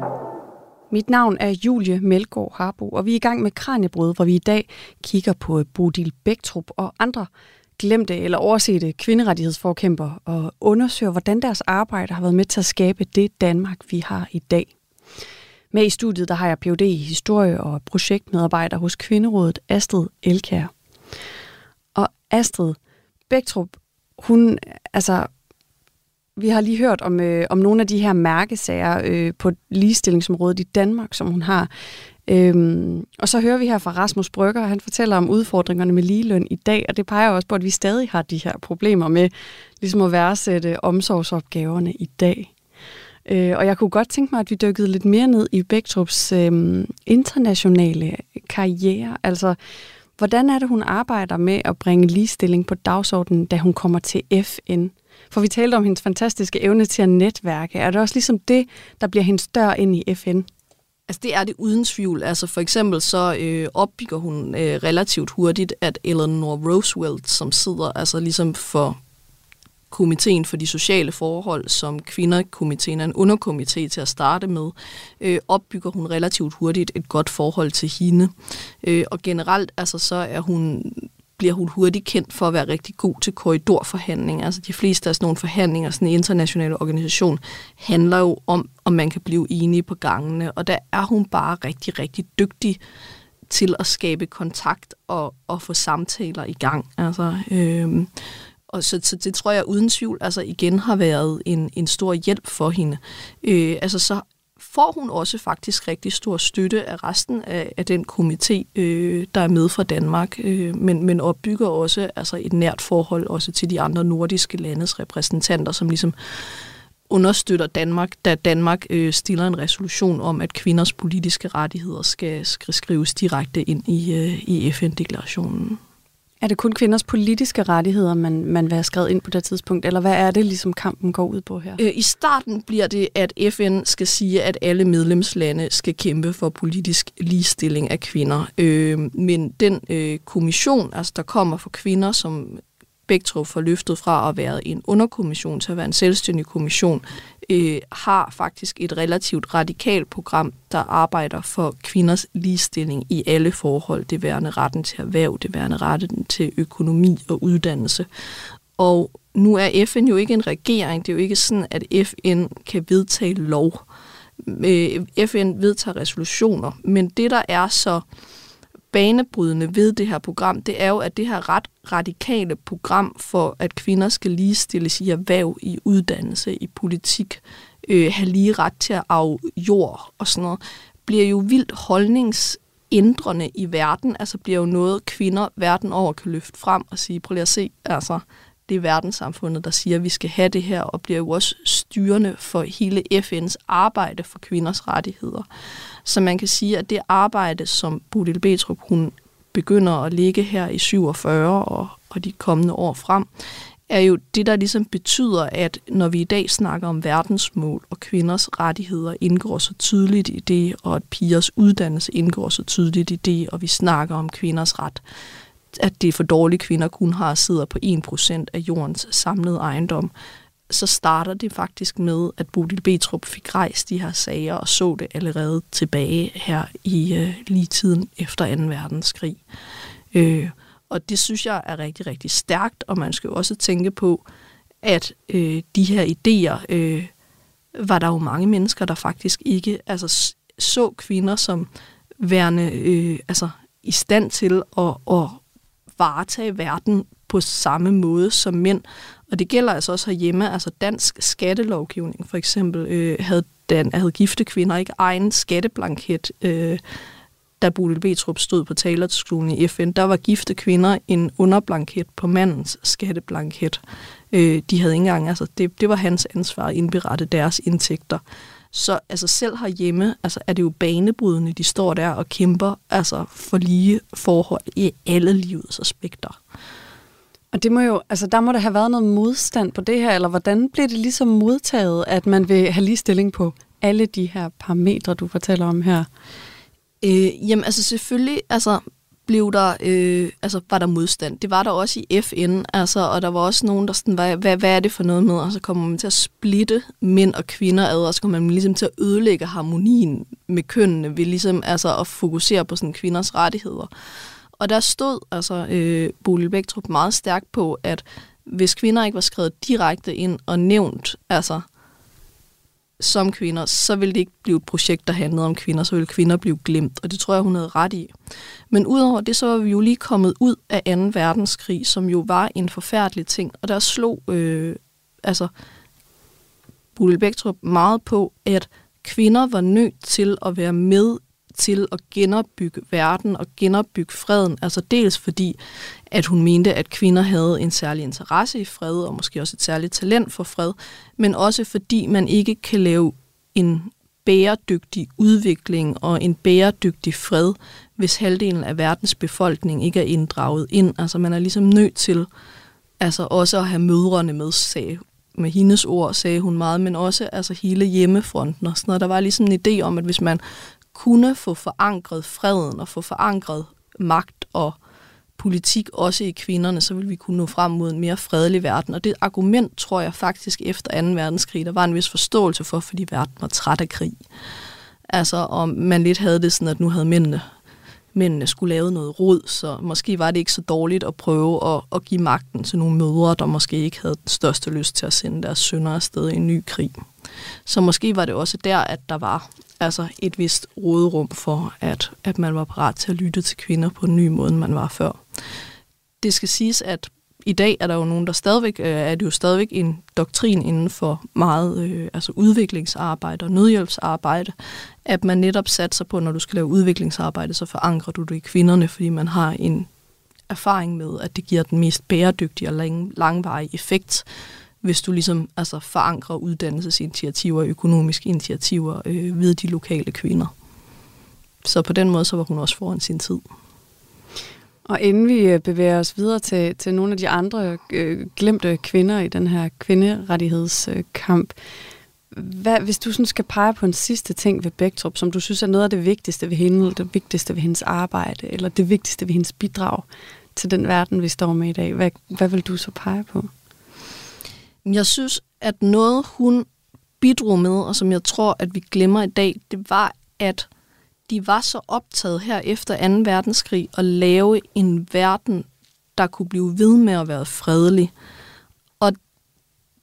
Mit navn er Julie Melgaard Harbo, og vi er i gang med Kranjebrød, hvor vi i dag kigger på Bodil Bæktrup og andre glemte eller oversete kvinderettighedsforkæmper og undersøger, hvordan deres arbejde har været med til at skabe det Danmark, vi har i dag. Med i studiet der har jeg Ph.D. i historie og projektmedarbejder hos Kvinderådet Astrid Elkær. Og Astrid Bæktrup, hun, altså, vi har lige hørt om, øh, om nogle af de her mærkesager øh, på ligestillingsområdet i Danmark, som hun har. Øhm, og så hører vi her fra Rasmus Brygger, han fortæller om udfordringerne med ligeløn i dag, og det peger også på, at vi stadig har de her problemer med ligesom at værdsætte omsorgsopgaverne i dag. Øh, og jeg kunne godt tænke mig, at vi dykkede lidt mere ned i Bæktrups øh, internationale karriere. Altså, hvordan er det, hun arbejder med at bringe ligestilling på dagsordenen, da hun kommer til FN? For vi talte om hendes fantastiske evne til at netværke. Er det også ligesom det, der bliver hendes dør ind i FN? Altså det er det uden tvivl. Altså for eksempel så øh, opbygger hun øh, relativt hurtigt, at Eleanor Roosevelt, som sidder altså ligesom for komiteen for de sociale forhold, som kvinderkomiteen er en underkomité til at starte med, øh, opbygger hun relativt hurtigt et godt forhold til hende. Øh, og generelt altså, så er hun bliver hun hurtigt kendt for at være rigtig god til korridorforhandlinger. Altså de fleste af sådan nogle forhandlinger, sådan en international organisation, handler jo om, om man kan blive enige på gangene. Og der er hun bare rigtig, rigtig dygtig til at skabe kontakt og, og få samtaler i gang. Altså, øh, og så, så det tror jeg uden tvivl altså igen har været en, en stor hjælp for hende. Øh, altså så får hun også faktisk rigtig stor støtte af resten af, af den komité, øh, der er med fra Danmark, øh, men, men opbygger også altså et nært forhold også til de andre nordiske landes repræsentanter, som ligesom understøtter Danmark, da Danmark øh, stiller en resolution om, at kvinders politiske rettigheder skal, skal skrives direkte ind i, øh, i FN-deklarationen. Er det kun kvinders politiske rettigheder, man, man vil have skrevet ind på det tidspunkt, eller hvad er det, ligesom kampen går ud på her? Øh, I starten bliver det, at FN skal sige, at alle medlemslande skal kæmpe for politisk ligestilling af kvinder. Øh, men den øh, kommission, altså der kommer for kvinder, som spektrum for løftet fra at være en underkommission til at være en selvstændig kommission, øh, har faktisk et relativt radikalt program, der arbejder for kvinders ligestilling i alle forhold. Det værende retten til erhverv, det værende retten til økonomi og uddannelse. Og nu er FN jo ikke en regering. Det er jo ikke sådan, at FN kan vedtage lov. Øh, FN vedtager resolutioner, men det, der er så banebrydende ved det her program, det er jo, at det her ret radikale program for, at kvinder skal ligestilles i erhverv, i uddannelse, i politik, øh, have lige ret til at arve jord og sådan noget, bliver jo vildt holdningsændrende i verden. Altså bliver jo noget, kvinder verden over kan løfte frem og sige, prøv lige at se, altså det er verdenssamfundet, der siger, at vi skal have det her, og bliver jo også styrende for hele FN's arbejde for kvinders rettigheder. Så man kan sige, at det arbejde, som Bodil Betrup, hun begynder at ligge her i 47 og, og de kommende år frem, er jo det, der ligesom betyder, at når vi i dag snakker om verdensmål og kvinders rettigheder indgår så tydeligt i det, og at pigers uddannelse indgår så tydeligt i det, og vi snakker om kvinders ret, at det er for dårlige kvinder kun har sidder på 1% af jordens samlede ejendom, så starter det faktisk med, at Bodil Betrup fik rejst de her sager og så det allerede tilbage her i øh, lige tiden efter 2. verdenskrig. Øh, og det synes jeg er rigtig, rigtig stærkt, og man skal jo også tænke på, at øh, de her idéer øh, var der jo mange mennesker, der faktisk ikke altså, så kvinder som værende øh, altså, i stand til at, at varetage verden på samme måde som mænd. Og det gælder altså også herhjemme, altså dansk skattelovgivning for eksempel, øh, havde, den, havde gifte kvinder ikke egen skatteblanket, øh, da Bodil Betrup stod på talerstolen i FN. Der var gifte kvinder en underblanket på mandens skatteblanket. Øh, de havde ikke engang, altså det, det var hans ansvar at indberette deres indtægter. Så altså selv herhjemme altså, er det jo banebrydende, de står der og kæmper altså, for lige forhold i alle livets aspekter. Og det må jo, altså der må der have været noget modstand på det her, eller hvordan bliver det ligesom modtaget, at man vil have ligestilling på alle de her parametre, du fortæller om her? Øh, jamen altså selvfølgelig, altså blev der, øh, altså var der modstand. Det var der også i FN, altså, og der var også nogen, der sådan, hvad, hvad, hvad er det for noget med? Og så kommer man til at splitte mænd og kvinder ad, og så kommer man ligesom til at ødelægge harmonien med kønnene ved ligesom altså at fokusere på sådan kvinders rettigheder. Og der stod altså øh, Bolig Bæktrup meget stærkt på, at hvis kvinder ikke var skrevet direkte ind og nævnt, altså som kvinder, så ville det ikke blive et projekt, der handlede om kvinder, så ville kvinder blive glemt, og det tror jeg, hun havde ret i. Men udover det, så var vi jo lige kommet ud af 2. verdenskrig, som jo var en forfærdelig ting, og der slog øh, altså Bulle Bæktrup meget på, at kvinder var nødt til at være med til at genopbygge verden og genopbygge freden. Altså dels fordi, at hun mente, at kvinder havde en særlig interesse i fred, og måske også et særligt talent for fred, men også fordi man ikke kan lave en bæredygtig udvikling og en bæredygtig fred, hvis halvdelen af verdens befolkning ikke er inddraget ind. Altså man er ligesom nødt til altså også at have mødrene med, sagde med hendes ord sagde hun meget, men også altså hele hjemmefronten og sådan noget. Der var ligesom en idé om, at hvis man kunne få forankret freden og få forankret magt og politik også i kvinderne, så vil vi kunne nå frem mod en mere fredelig verden. Og det argument, tror jeg faktisk, efter 2. verdenskrig, der var en vis forståelse for, fordi verden var træt af krig. Altså, om man lidt havde det sådan, at nu havde mændene mændene skulle lave noget rod, så måske var det ikke så dårligt at prøve at, at give magten til nogle mødre, der måske ikke havde den største lyst til at sende deres sønner afsted i en ny krig. Så måske var det også der, at der var altså et vist råderum for, at, at man var parat til at lytte til kvinder på en ny måde, end man var før. Det skal siges, at i dag er der jo nogen, der stadigvæk, øh, er det jo stadigvæk en doktrin inden for meget øh, altså udviklingsarbejde og nødhjælpsarbejde, at man netop satser på, når du skal lave udviklingsarbejde, så forankrer du det i kvinderne, fordi man har en erfaring med, at det giver den mest bæredygtige og lang, langvarige effekt, hvis du ligesom altså, forankrer uddannelsesinitiativer og økonomiske initiativer øh, ved de lokale kvinder. Så på den måde så var hun også foran sin tid. Og inden vi øh, bevæger os videre til, til nogle af de andre øh, glemte kvinder i den her kvinderettighedskamp, hvad, hvis du sådan skal pege på en sidste ting ved Bæktrup, som du synes er noget af det vigtigste ved hende, eller det vigtigste ved hendes arbejde, eller det vigtigste ved hendes bidrag til den verden, vi står med i dag, hvad, hvad vil du så pege på? Jeg synes, at noget hun bidrog med, og som jeg tror, at vi glemmer i dag, det var, at de var så optaget her efter 2. verdenskrig at lave en verden, der kunne blive ved med at være fredelig. Og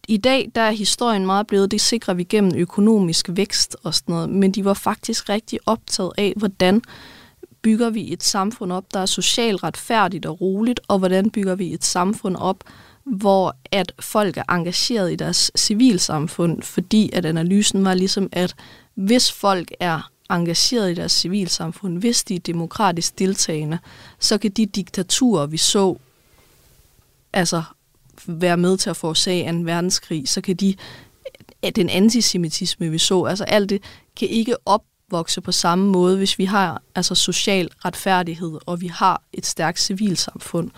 i dag der er historien meget blevet, det sikrer vi gennem økonomisk vækst og sådan noget, men de var faktisk rigtig optaget af, hvordan bygger vi et samfund op, der er socialt retfærdigt og roligt, og hvordan bygger vi et samfund op, hvor at folk er engageret i deres civilsamfund, fordi at analysen var ligesom, at hvis folk er engageret i deres civilsamfund, hvis de er demokratisk deltagende, så kan de diktaturer, vi så, altså være med til at forårsage en verdenskrig, så kan de, den antisemitisme, vi så, altså alt det, kan ikke opvokse på samme måde, hvis vi har altså social retfærdighed, og vi har et stærkt civilsamfund.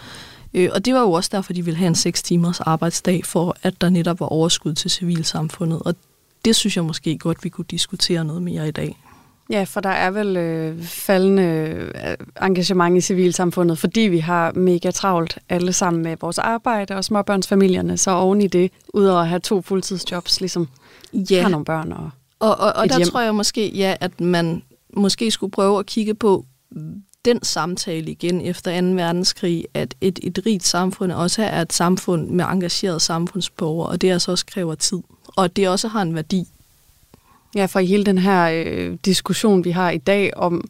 Øh, og det var jo også derfor, de ville have en 6 timers arbejdsdag, for at der netop var overskud til civilsamfundet. Og det synes jeg måske godt, vi kunne diskutere noget mere i dag. Ja, for der er vel øh, faldende øh, engagement i civilsamfundet, fordi vi har mega travlt alle sammen med vores arbejde og småbørnsfamilierne, så oven i det, udover at have to fuldtidsjobs, ligesom ja. har nogle børn og Og, og, og der hjem. tror jeg måske, ja, at man måske skulle prøve at kigge på den samtale igen efter 2. verdenskrig, at et, et rigt samfund også er et samfund med engagerede samfundsborgere, og det altså også kræver tid. Og det også har en værdi. Ja, for i hele den her øh, diskussion, vi har i dag om,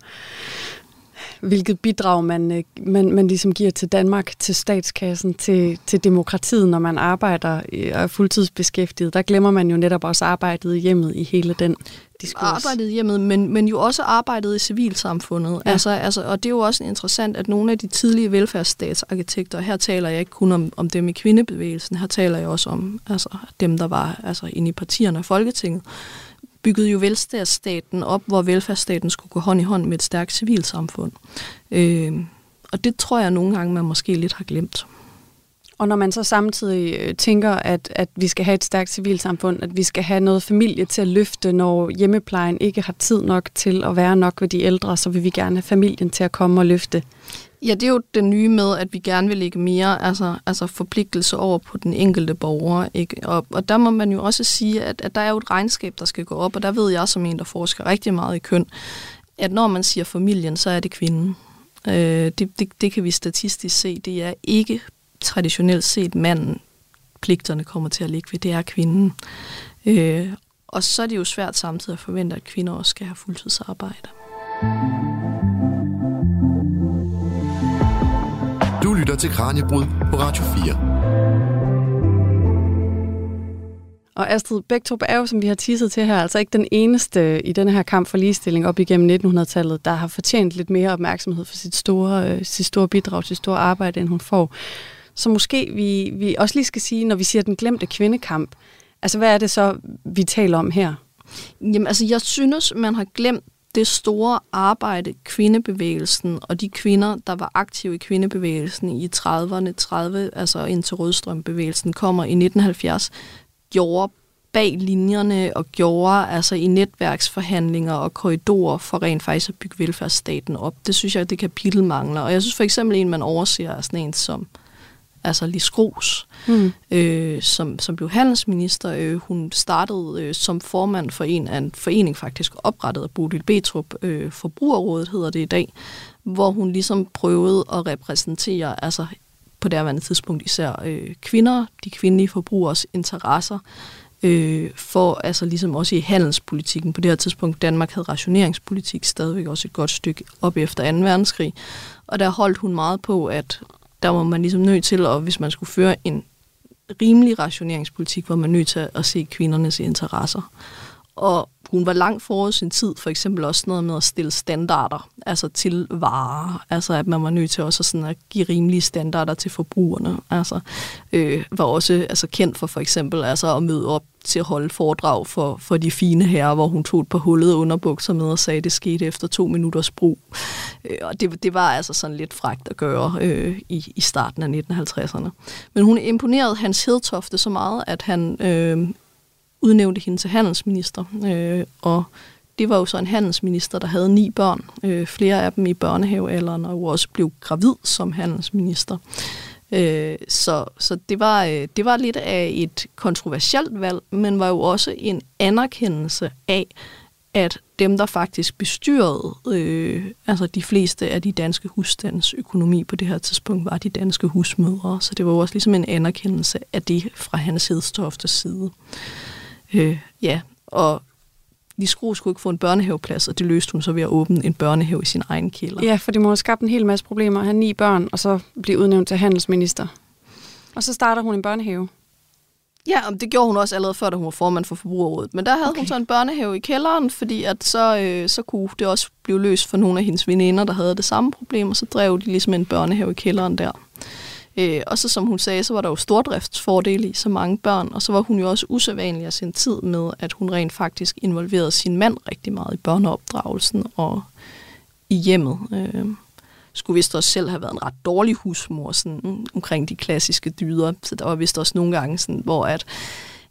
hvilket bidrag man, øh, man, man ligesom giver til Danmark, til statskassen, til, til demokratiet, når man arbejder øh, og er fuldtidsbeskæftiget, der glemmer man jo netop også arbejdet i hjemmet i hele den diskurs. Arbejdet i hjemmet, men, men jo også arbejdet i civilsamfundet. Ja. Altså, altså, og det er jo også interessant, at nogle af de tidlige velfærdsstatsarkitekter, her taler jeg ikke kun om, om dem i kvindebevægelsen, her taler jeg også om altså, dem, der var altså, inde i partierne og Folketinget, byggede jo velfærdsstaten op, hvor velfærdsstaten skulle gå hånd i hånd med et stærkt civilsamfund. Øh, og det tror jeg nogle gange, man måske lidt har glemt. Og når man så samtidig øh, tænker, at, at vi skal have et stærkt civilsamfund, at vi skal have noget familie til at løfte, når hjemmeplejen ikke har tid nok til at være nok ved de ældre, så vil vi gerne have familien til at komme og løfte. Ja, det er jo det nye med, at vi gerne vil lægge mere altså, altså forpligtelse over på den enkelte borger. Ikke? Og, og der må man jo også sige, at, at der er jo et regnskab, der skal gå op, og der ved jeg som en, der forsker rigtig meget i køn, at når man siger familien, så er det kvinden. Øh, det, det, det kan vi statistisk se. Det er ikke traditionelt set manden, pligterne kommer til at ligge ved, det er kvinden. Øh, og så er det jo svært samtidig at forvente, at kvinder også skal have fuldtidsarbejde. Mm. Lytter til Kranjebrud på Radio 4. Og Astrid Bæktrup er jo, som vi har teaset til her, altså ikke den eneste i denne her kamp for ligestilling op igennem 1900-tallet, der har fortjent lidt mere opmærksomhed for sit store, øh, sit store bidrag, sit store arbejde, end hun får. Så måske vi, vi også lige skal sige, når vi siger den glemte kvindekamp, altså hvad er det så, vi taler om her? Jamen, altså, jeg synes, man har glemt det store arbejde, kvindebevægelsen og de kvinder, der var aktive i kvindebevægelsen i 30'erne, 30, altså indtil Rødstrømbevægelsen kommer i 1970, gjorde bag linjerne og gjorde altså i netværksforhandlinger og korridorer for rent faktisk at bygge velfærdsstaten op. Det synes jeg, det kapitel mangler. Og jeg synes for eksempel en, man overser, er sådan en som altså Lis Gros, mm. øh, som, som blev handelsminister. Øh, hun startede øh, som formand for en af en forening faktisk oprettet af Bodil Betrup, øh, Forbrugerrådet hedder det i dag, hvor hun ligesom prøvede at repræsentere, altså på derværende tidspunkt især øh, kvinder, de kvindelige forbrugers interesser, øh, for altså ligesom også i handelspolitikken. På det her tidspunkt, Danmark havde rationeringspolitik stadigvæk også et godt stykke op efter 2. verdenskrig. Og der holdt hun meget på, at der var man ligesom nødt til, og hvis man skulle føre en rimelig rationeringspolitik, var man nødt til at se kvindernes interesser. Og hun var langt forud sin tid, for eksempel også noget med at stille standarder, altså til varer, altså at man var nødt til også sådan at give rimelige standarder til forbrugerne, altså øh, var også altså kendt for for eksempel altså at møde op til at holde foredrag for, for de fine herrer, hvor hun tog et par hullede underbukser med og sagde, at det skete efter to minutters brug. Øh, og det, det var altså sådan lidt frægt at gøre øh, i, i starten af 1950'erne. Men hun imponerede Hans Hedtofte så meget, at han øh, udnævnte hende til handelsminister. Øh, og det var jo så en handelsminister, der havde ni børn, øh, flere af dem i børnehavealderen, og også blev gravid som handelsminister. Øh, så så det, var, øh, det var lidt af et kontroversielt valg, men var jo også en anerkendelse af, at dem, der faktisk bestyrede øh, altså de fleste af de danske husstands økonomi på det her tidspunkt, var de danske husmødre. Så det var jo også ligesom en anerkendelse af det fra hans Hedstoftes side. Øh, ja, og de skulle ikke få en børnehaveplads, og det løste hun så ved at åbne en børnehave i sin egen kælder. Ja, for det må have skabt en hel masse problemer at have ni børn, og så blive udnævnt til handelsminister. Og så starter hun en børnehave. Ja, og det gjorde hun også allerede før, da hun var formand for Forbrugerrådet. Men der havde okay. hun så en børnehave i kælderen, fordi at så, øh, så kunne det også blive løst for nogle af hendes veninder, der havde det samme problem, og så drev de ligesom en børnehave i kælderen der. Øh, og så som hun sagde, så var der jo stordriftsfordele i så mange børn, og så var hun jo også usædvanlig af sin tid med, at hun rent faktisk involverede sin mand rigtig meget i børneopdragelsen og i hjemmet. Øh, skulle vist også selv have været en ret dårlig husmor sådan, omkring de klassiske dyder, så der var vist også nogle gange, sådan, hvor at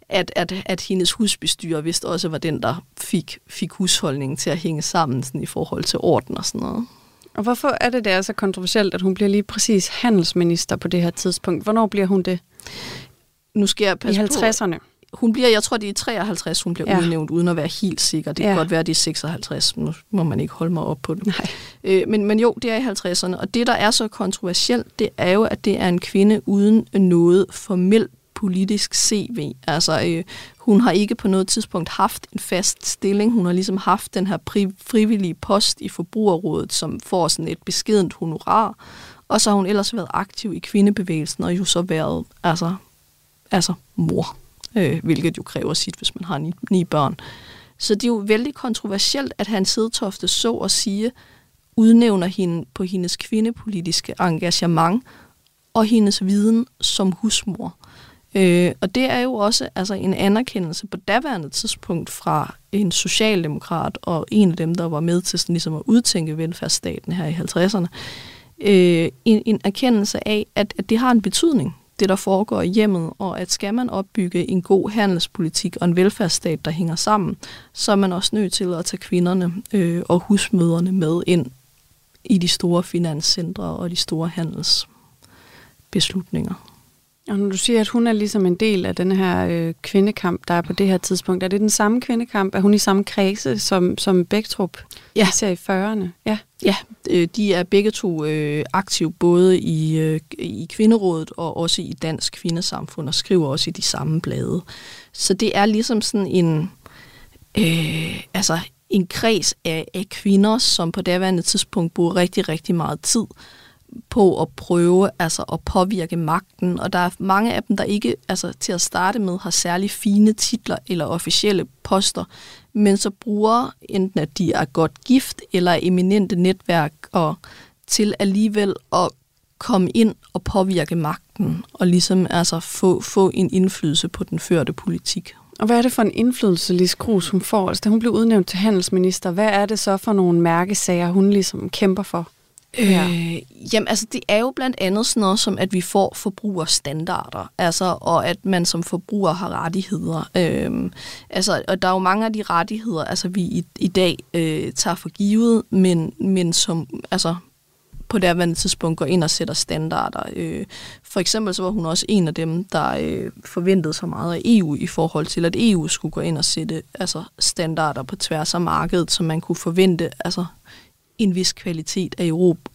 at, at, at hendes husbestyrer vist også var den, der fik, fik husholdningen til at hænge sammen sådan, i forhold til orden og sådan noget. Og hvorfor er det, det er så kontroversielt, at hun bliver lige præcis handelsminister på det her tidspunkt? Hvornår bliver hun det? Nu skal jeg passe I 50'erne? Hun bliver, jeg tror, det er 53, hun bliver ja. udnævnt, uden at være helt sikker. Det kan ja. godt være, det er 56. Nu må man ikke holde mig op på det. Nej. Øh, men, men jo, det er i 50'erne. Og det, der er så kontroversielt, det er jo, at det er en kvinde uden noget formelt politisk CV. Altså, øh, hun har ikke på noget tidspunkt haft en fast stilling. Hun har ligesom haft den her pri- frivillige post i Forbrugerrådet, som får sådan et beskedent honorar. Og så har hun ellers været aktiv i kvindebevægelsen, og jo så været altså, altså mor, øh, hvilket jo kræver sit, hvis man har ni, ni børn. Så det er jo vældig kontroversielt, at han sidetofte så og sige, udnævner hende på hendes kvindepolitiske engagement og hendes viden som husmor. Øh, Øh, og det er jo også altså, en anerkendelse på daværende tidspunkt fra en socialdemokrat og en af dem, der var med til sådan, ligesom at udtænke velfærdsstaten her i 50'erne. Øh, en, en erkendelse af, at, at det har en betydning, det der foregår i hjemmet, og at skal man opbygge en god handelspolitik og en velfærdsstat, der hænger sammen, så er man også nødt til at tage kvinderne øh, og husmøderne med ind i de store finanscentre og de store handelsbeslutninger. Og når du siger, at hun er ligesom en del af den her øh, kvindekamp, der er på det her tidspunkt, er det den samme kvindekamp? Er hun i samme kredse som, som Bæktrup, ja. ser i 40'erne? Ja, ja øh, de er begge to øh, aktive både i, øh, i kvinderådet og også i Dansk Kvindesamfund og skriver også i de samme blade. Så det er ligesom sådan en, øh, altså en kreds af, af kvinder, som på daværende tidspunkt bruger rigtig, rigtig meget tid på at prøve altså at påvirke magten, og der er mange af dem, der ikke altså, til at starte med har særlig fine titler eller officielle poster, men så bruger enten, at de er godt gift eller eminente netværk og til alligevel at komme ind og påvirke magten og ligesom altså få, få en indflydelse på den førte politik. Og hvad er det for en indflydelse, Lis Krus, hun får? Altså, da hun blev udnævnt til handelsminister, hvad er det så for nogle mærkesager, hun ligesom kæmper for? Ja. Øh, jamen, altså, det er jo blandt andet sådan noget som, at vi får forbrugerstandarder, altså, og at man som forbruger har rettigheder. Øh, altså, og der er jo mange af de rettigheder, altså, vi i, i dag øh, tager for givet, men, men som, altså, på det andet tidspunkt går ind og sætter standarder. Øh, for eksempel så var hun også en af dem, der øh, forventede så meget af EU i forhold til, at EU skulle gå ind og sætte altså, standarder på tværs af markedet, som man kunne forvente altså, en vis kvalitet af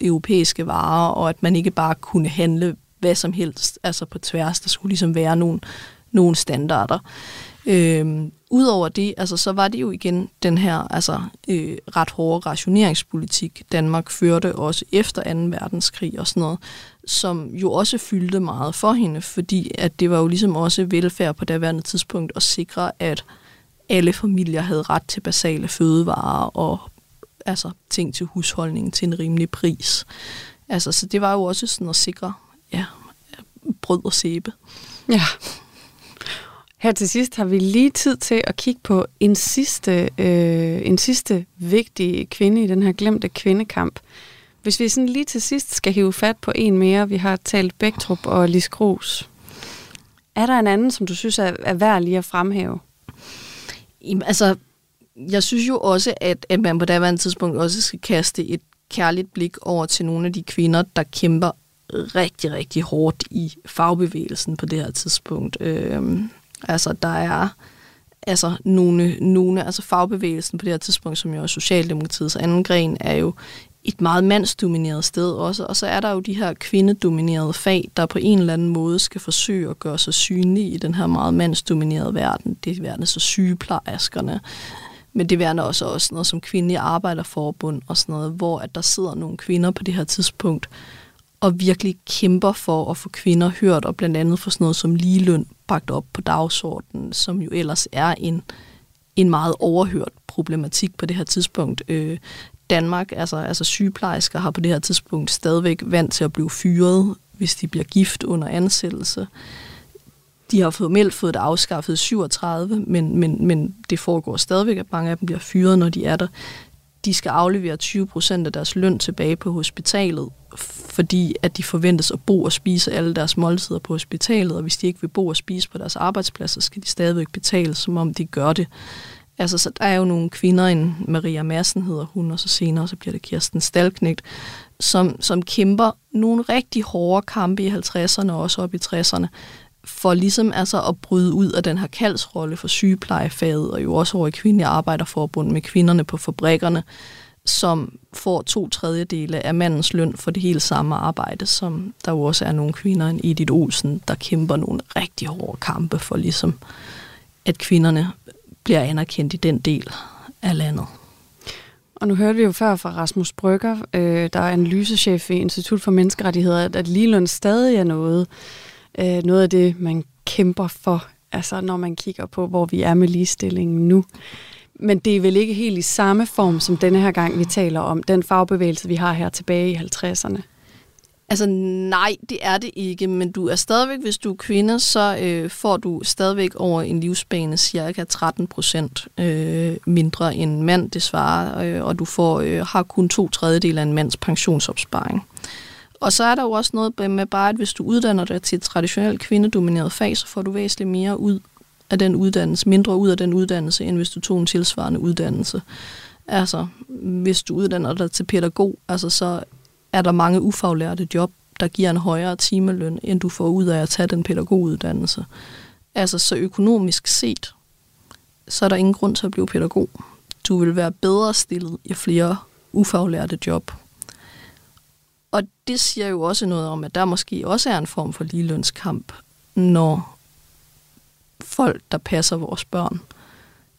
europæiske varer, og at man ikke bare kunne handle hvad som helst, altså på tværs. Der skulle ligesom være nogle, nogle standarder. Øhm, Udover det, altså, så var det jo igen den her altså, øh, ret hårde rationeringspolitik, Danmark førte også efter 2. verdenskrig og sådan noget, som jo også fyldte meget for hende, fordi at det var jo ligesom også velfærd på daværende tidspunkt at sikre, at alle familier havde ret til basale fødevarer og altså, ting til husholdningen til en rimelig pris. Altså, så det var jo også sådan at sikre ja, brød og sæbe. Ja. Her til sidst har vi lige tid til at kigge på en sidste, øh, en sidste vigtig kvinde i den her glemte kvindekamp. Hvis vi sådan lige til sidst skal hive fat på en mere, vi har talt Bæktrup og Lis Gros. Er der en anden, som du synes er, er værd lige at fremhæve? Jamen, altså, jeg synes jo også, at, at man på daværende tidspunkt også skal kaste et kærligt blik over til nogle af de kvinder, der kæmper rigtig, rigtig hårdt i fagbevægelsen på det her tidspunkt. Øh, altså, der er altså nogle, nogle, altså fagbevægelsen på det her tidspunkt, som jo er Socialdemokratiets anden gren, er jo et meget mandsdomineret sted også, og så er der jo de her kvindedominerede fag, der på en eller anden måde skal forsøge at gøre sig synlige i den her meget mandsdominerede verden. Det er verden så sygeplejerskerne, men det værner også også noget som kvindelige arbejderforbund og sådan noget, hvor at der sidder nogle kvinder på det her tidspunkt og virkelig kæmper for at få kvinder hørt, og blandt andet få sådan noget som ligeløn bragt op på dagsordenen, som jo ellers er en, en meget overhørt problematik på det her tidspunkt. Øh, Danmark, altså, altså sygeplejersker, har på det her tidspunkt stadigvæk vant til at blive fyret, hvis de bliver gift under ansættelse. De har formelt fået det afskaffet 37, men, men, men det foregår stadigvæk, at mange af dem bliver fyret, når de er der. De skal aflevere 20 procent af deres løn tilbage på hospitalet, fordi at de forventes at bo og spise alle deres måltider på hospitalet, og hvis de ikke vil bo og spise på deres arbejdsplads, så skal de stadigvæk betale, som om de gør det. Altså, så der er jo nogle kvinder, en Maria Madsen hedder hun, og så senere så bliver det Kirsten Stalknægt, som, som kæmper nogle rigtig hårde kampe i 50'erne og også op i 60'erne, for ligesom altså at bryde ud af den her kaldsrolle for sygeplejefaget, og jo også over i kvindelige Arbejderforbund med kvinderne på fabrikkerne, som får to tredjedele af mandens løn for det hele samme arbejde, som der jo også er nogle kvinder, i dit Olsen, der kæmper nogle rigtig hårde kampe for ligesom, at kvinderne bliver anerkendt i den del af landet. Og nu hørte vi jo før fra Rasmus Brygger, øh, der er analysechef i Institut for Menneskerettigheder, at, at ligeløn stadig er noget, øh, noget af det, man kæmper for, altså når man kigger på, hvor vi er med ligestillingen nu. Men det er vel ikke helt i samme form som denne her gang, vi taler om, den fagbevægelse, vi har her tilbage i 50'erne. Altså nej, det er det ikke, men du er stadigvæk, hvis du er kvinde, så øh, får du stadigvæk over en livsbane cirka 13 procent øh, mindre end mand, det svarer, øh, og du får, øh, har kun to tredjedel af en mands pensionsopsparing. Og så er der jo også noget med bare, at hvis du uddanner dig til et traditionelt kvindedomineret fag, så får du væsentligt mere ud af den uddannelse, mindre ud af den uddannelse, end hvis du tog en tilsvarende uddannelse. Altså, hvis du uddanner dig til pædagog, altså så er der mange ufaglærte job, der giver en højere timeløn, end du får ud af at tage den pædagoguddannelse. Altså, så økonomisk set, så er der ingen grund til at blive pædagog. Du vil være bedre stillet i flere ufaglærte job. Og det siger jo også noget om, at der måske også er en form for ligelønskamp, når folk, der passer vores børn,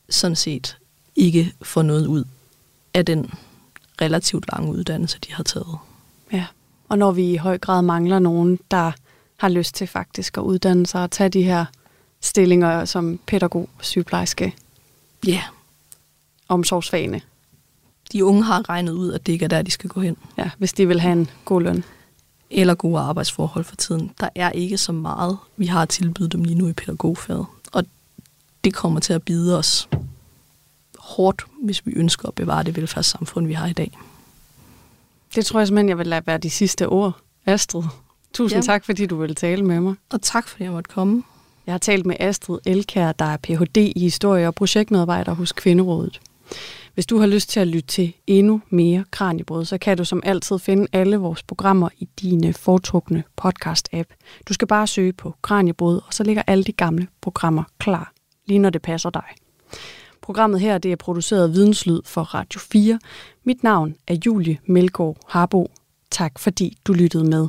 sådan set ikke får noget ud af den relativt lange uddannelse, de har taget. Ja, og når vi i høj grad mangler nogen, der har lyst til faktisk at uddanne sig og tage de her stillinger som pædagog, sygeplejerske, ja, yeah. omsorgsfagene. De unge har regnet ud, at det ikke er der, de skal gå hen. Ja, hvis de vil have en god løn. Eller gode arbejdsforhold for tiden. Der er ikke så meget, vi har at tilbyde dem lige nu i pædagogfaget. Og det kommer til at bide os hårdt, hvis vi ønsker at bevare det velfærdssamfund, vi har i dag. Det tror jeg simpelthen, jeg vil lade være de sidste ord. Astrid, tusind ja. tak, fordi du ville tale med mig. Og tak, fordi jeg måtte komme. Jeg har talt med Astrid Elkær, der er Ph.D. i historie og projektmedarbejder hos Kvinderådet. Hvis du har lyst til at lytte til endnu mere Kranjebrød, så kan du som altid finde alle vores programmer i dine foretrukne podcast-app. Du skal bare søge på Kranjebrød, og så ligger alle de gamle programmer klar, lige når det passer dig. Programmet her det er produceret Videnslyd for Radio 4. Mit navn er Julie Melgaard Harbo. Tak fordi du lyttede med.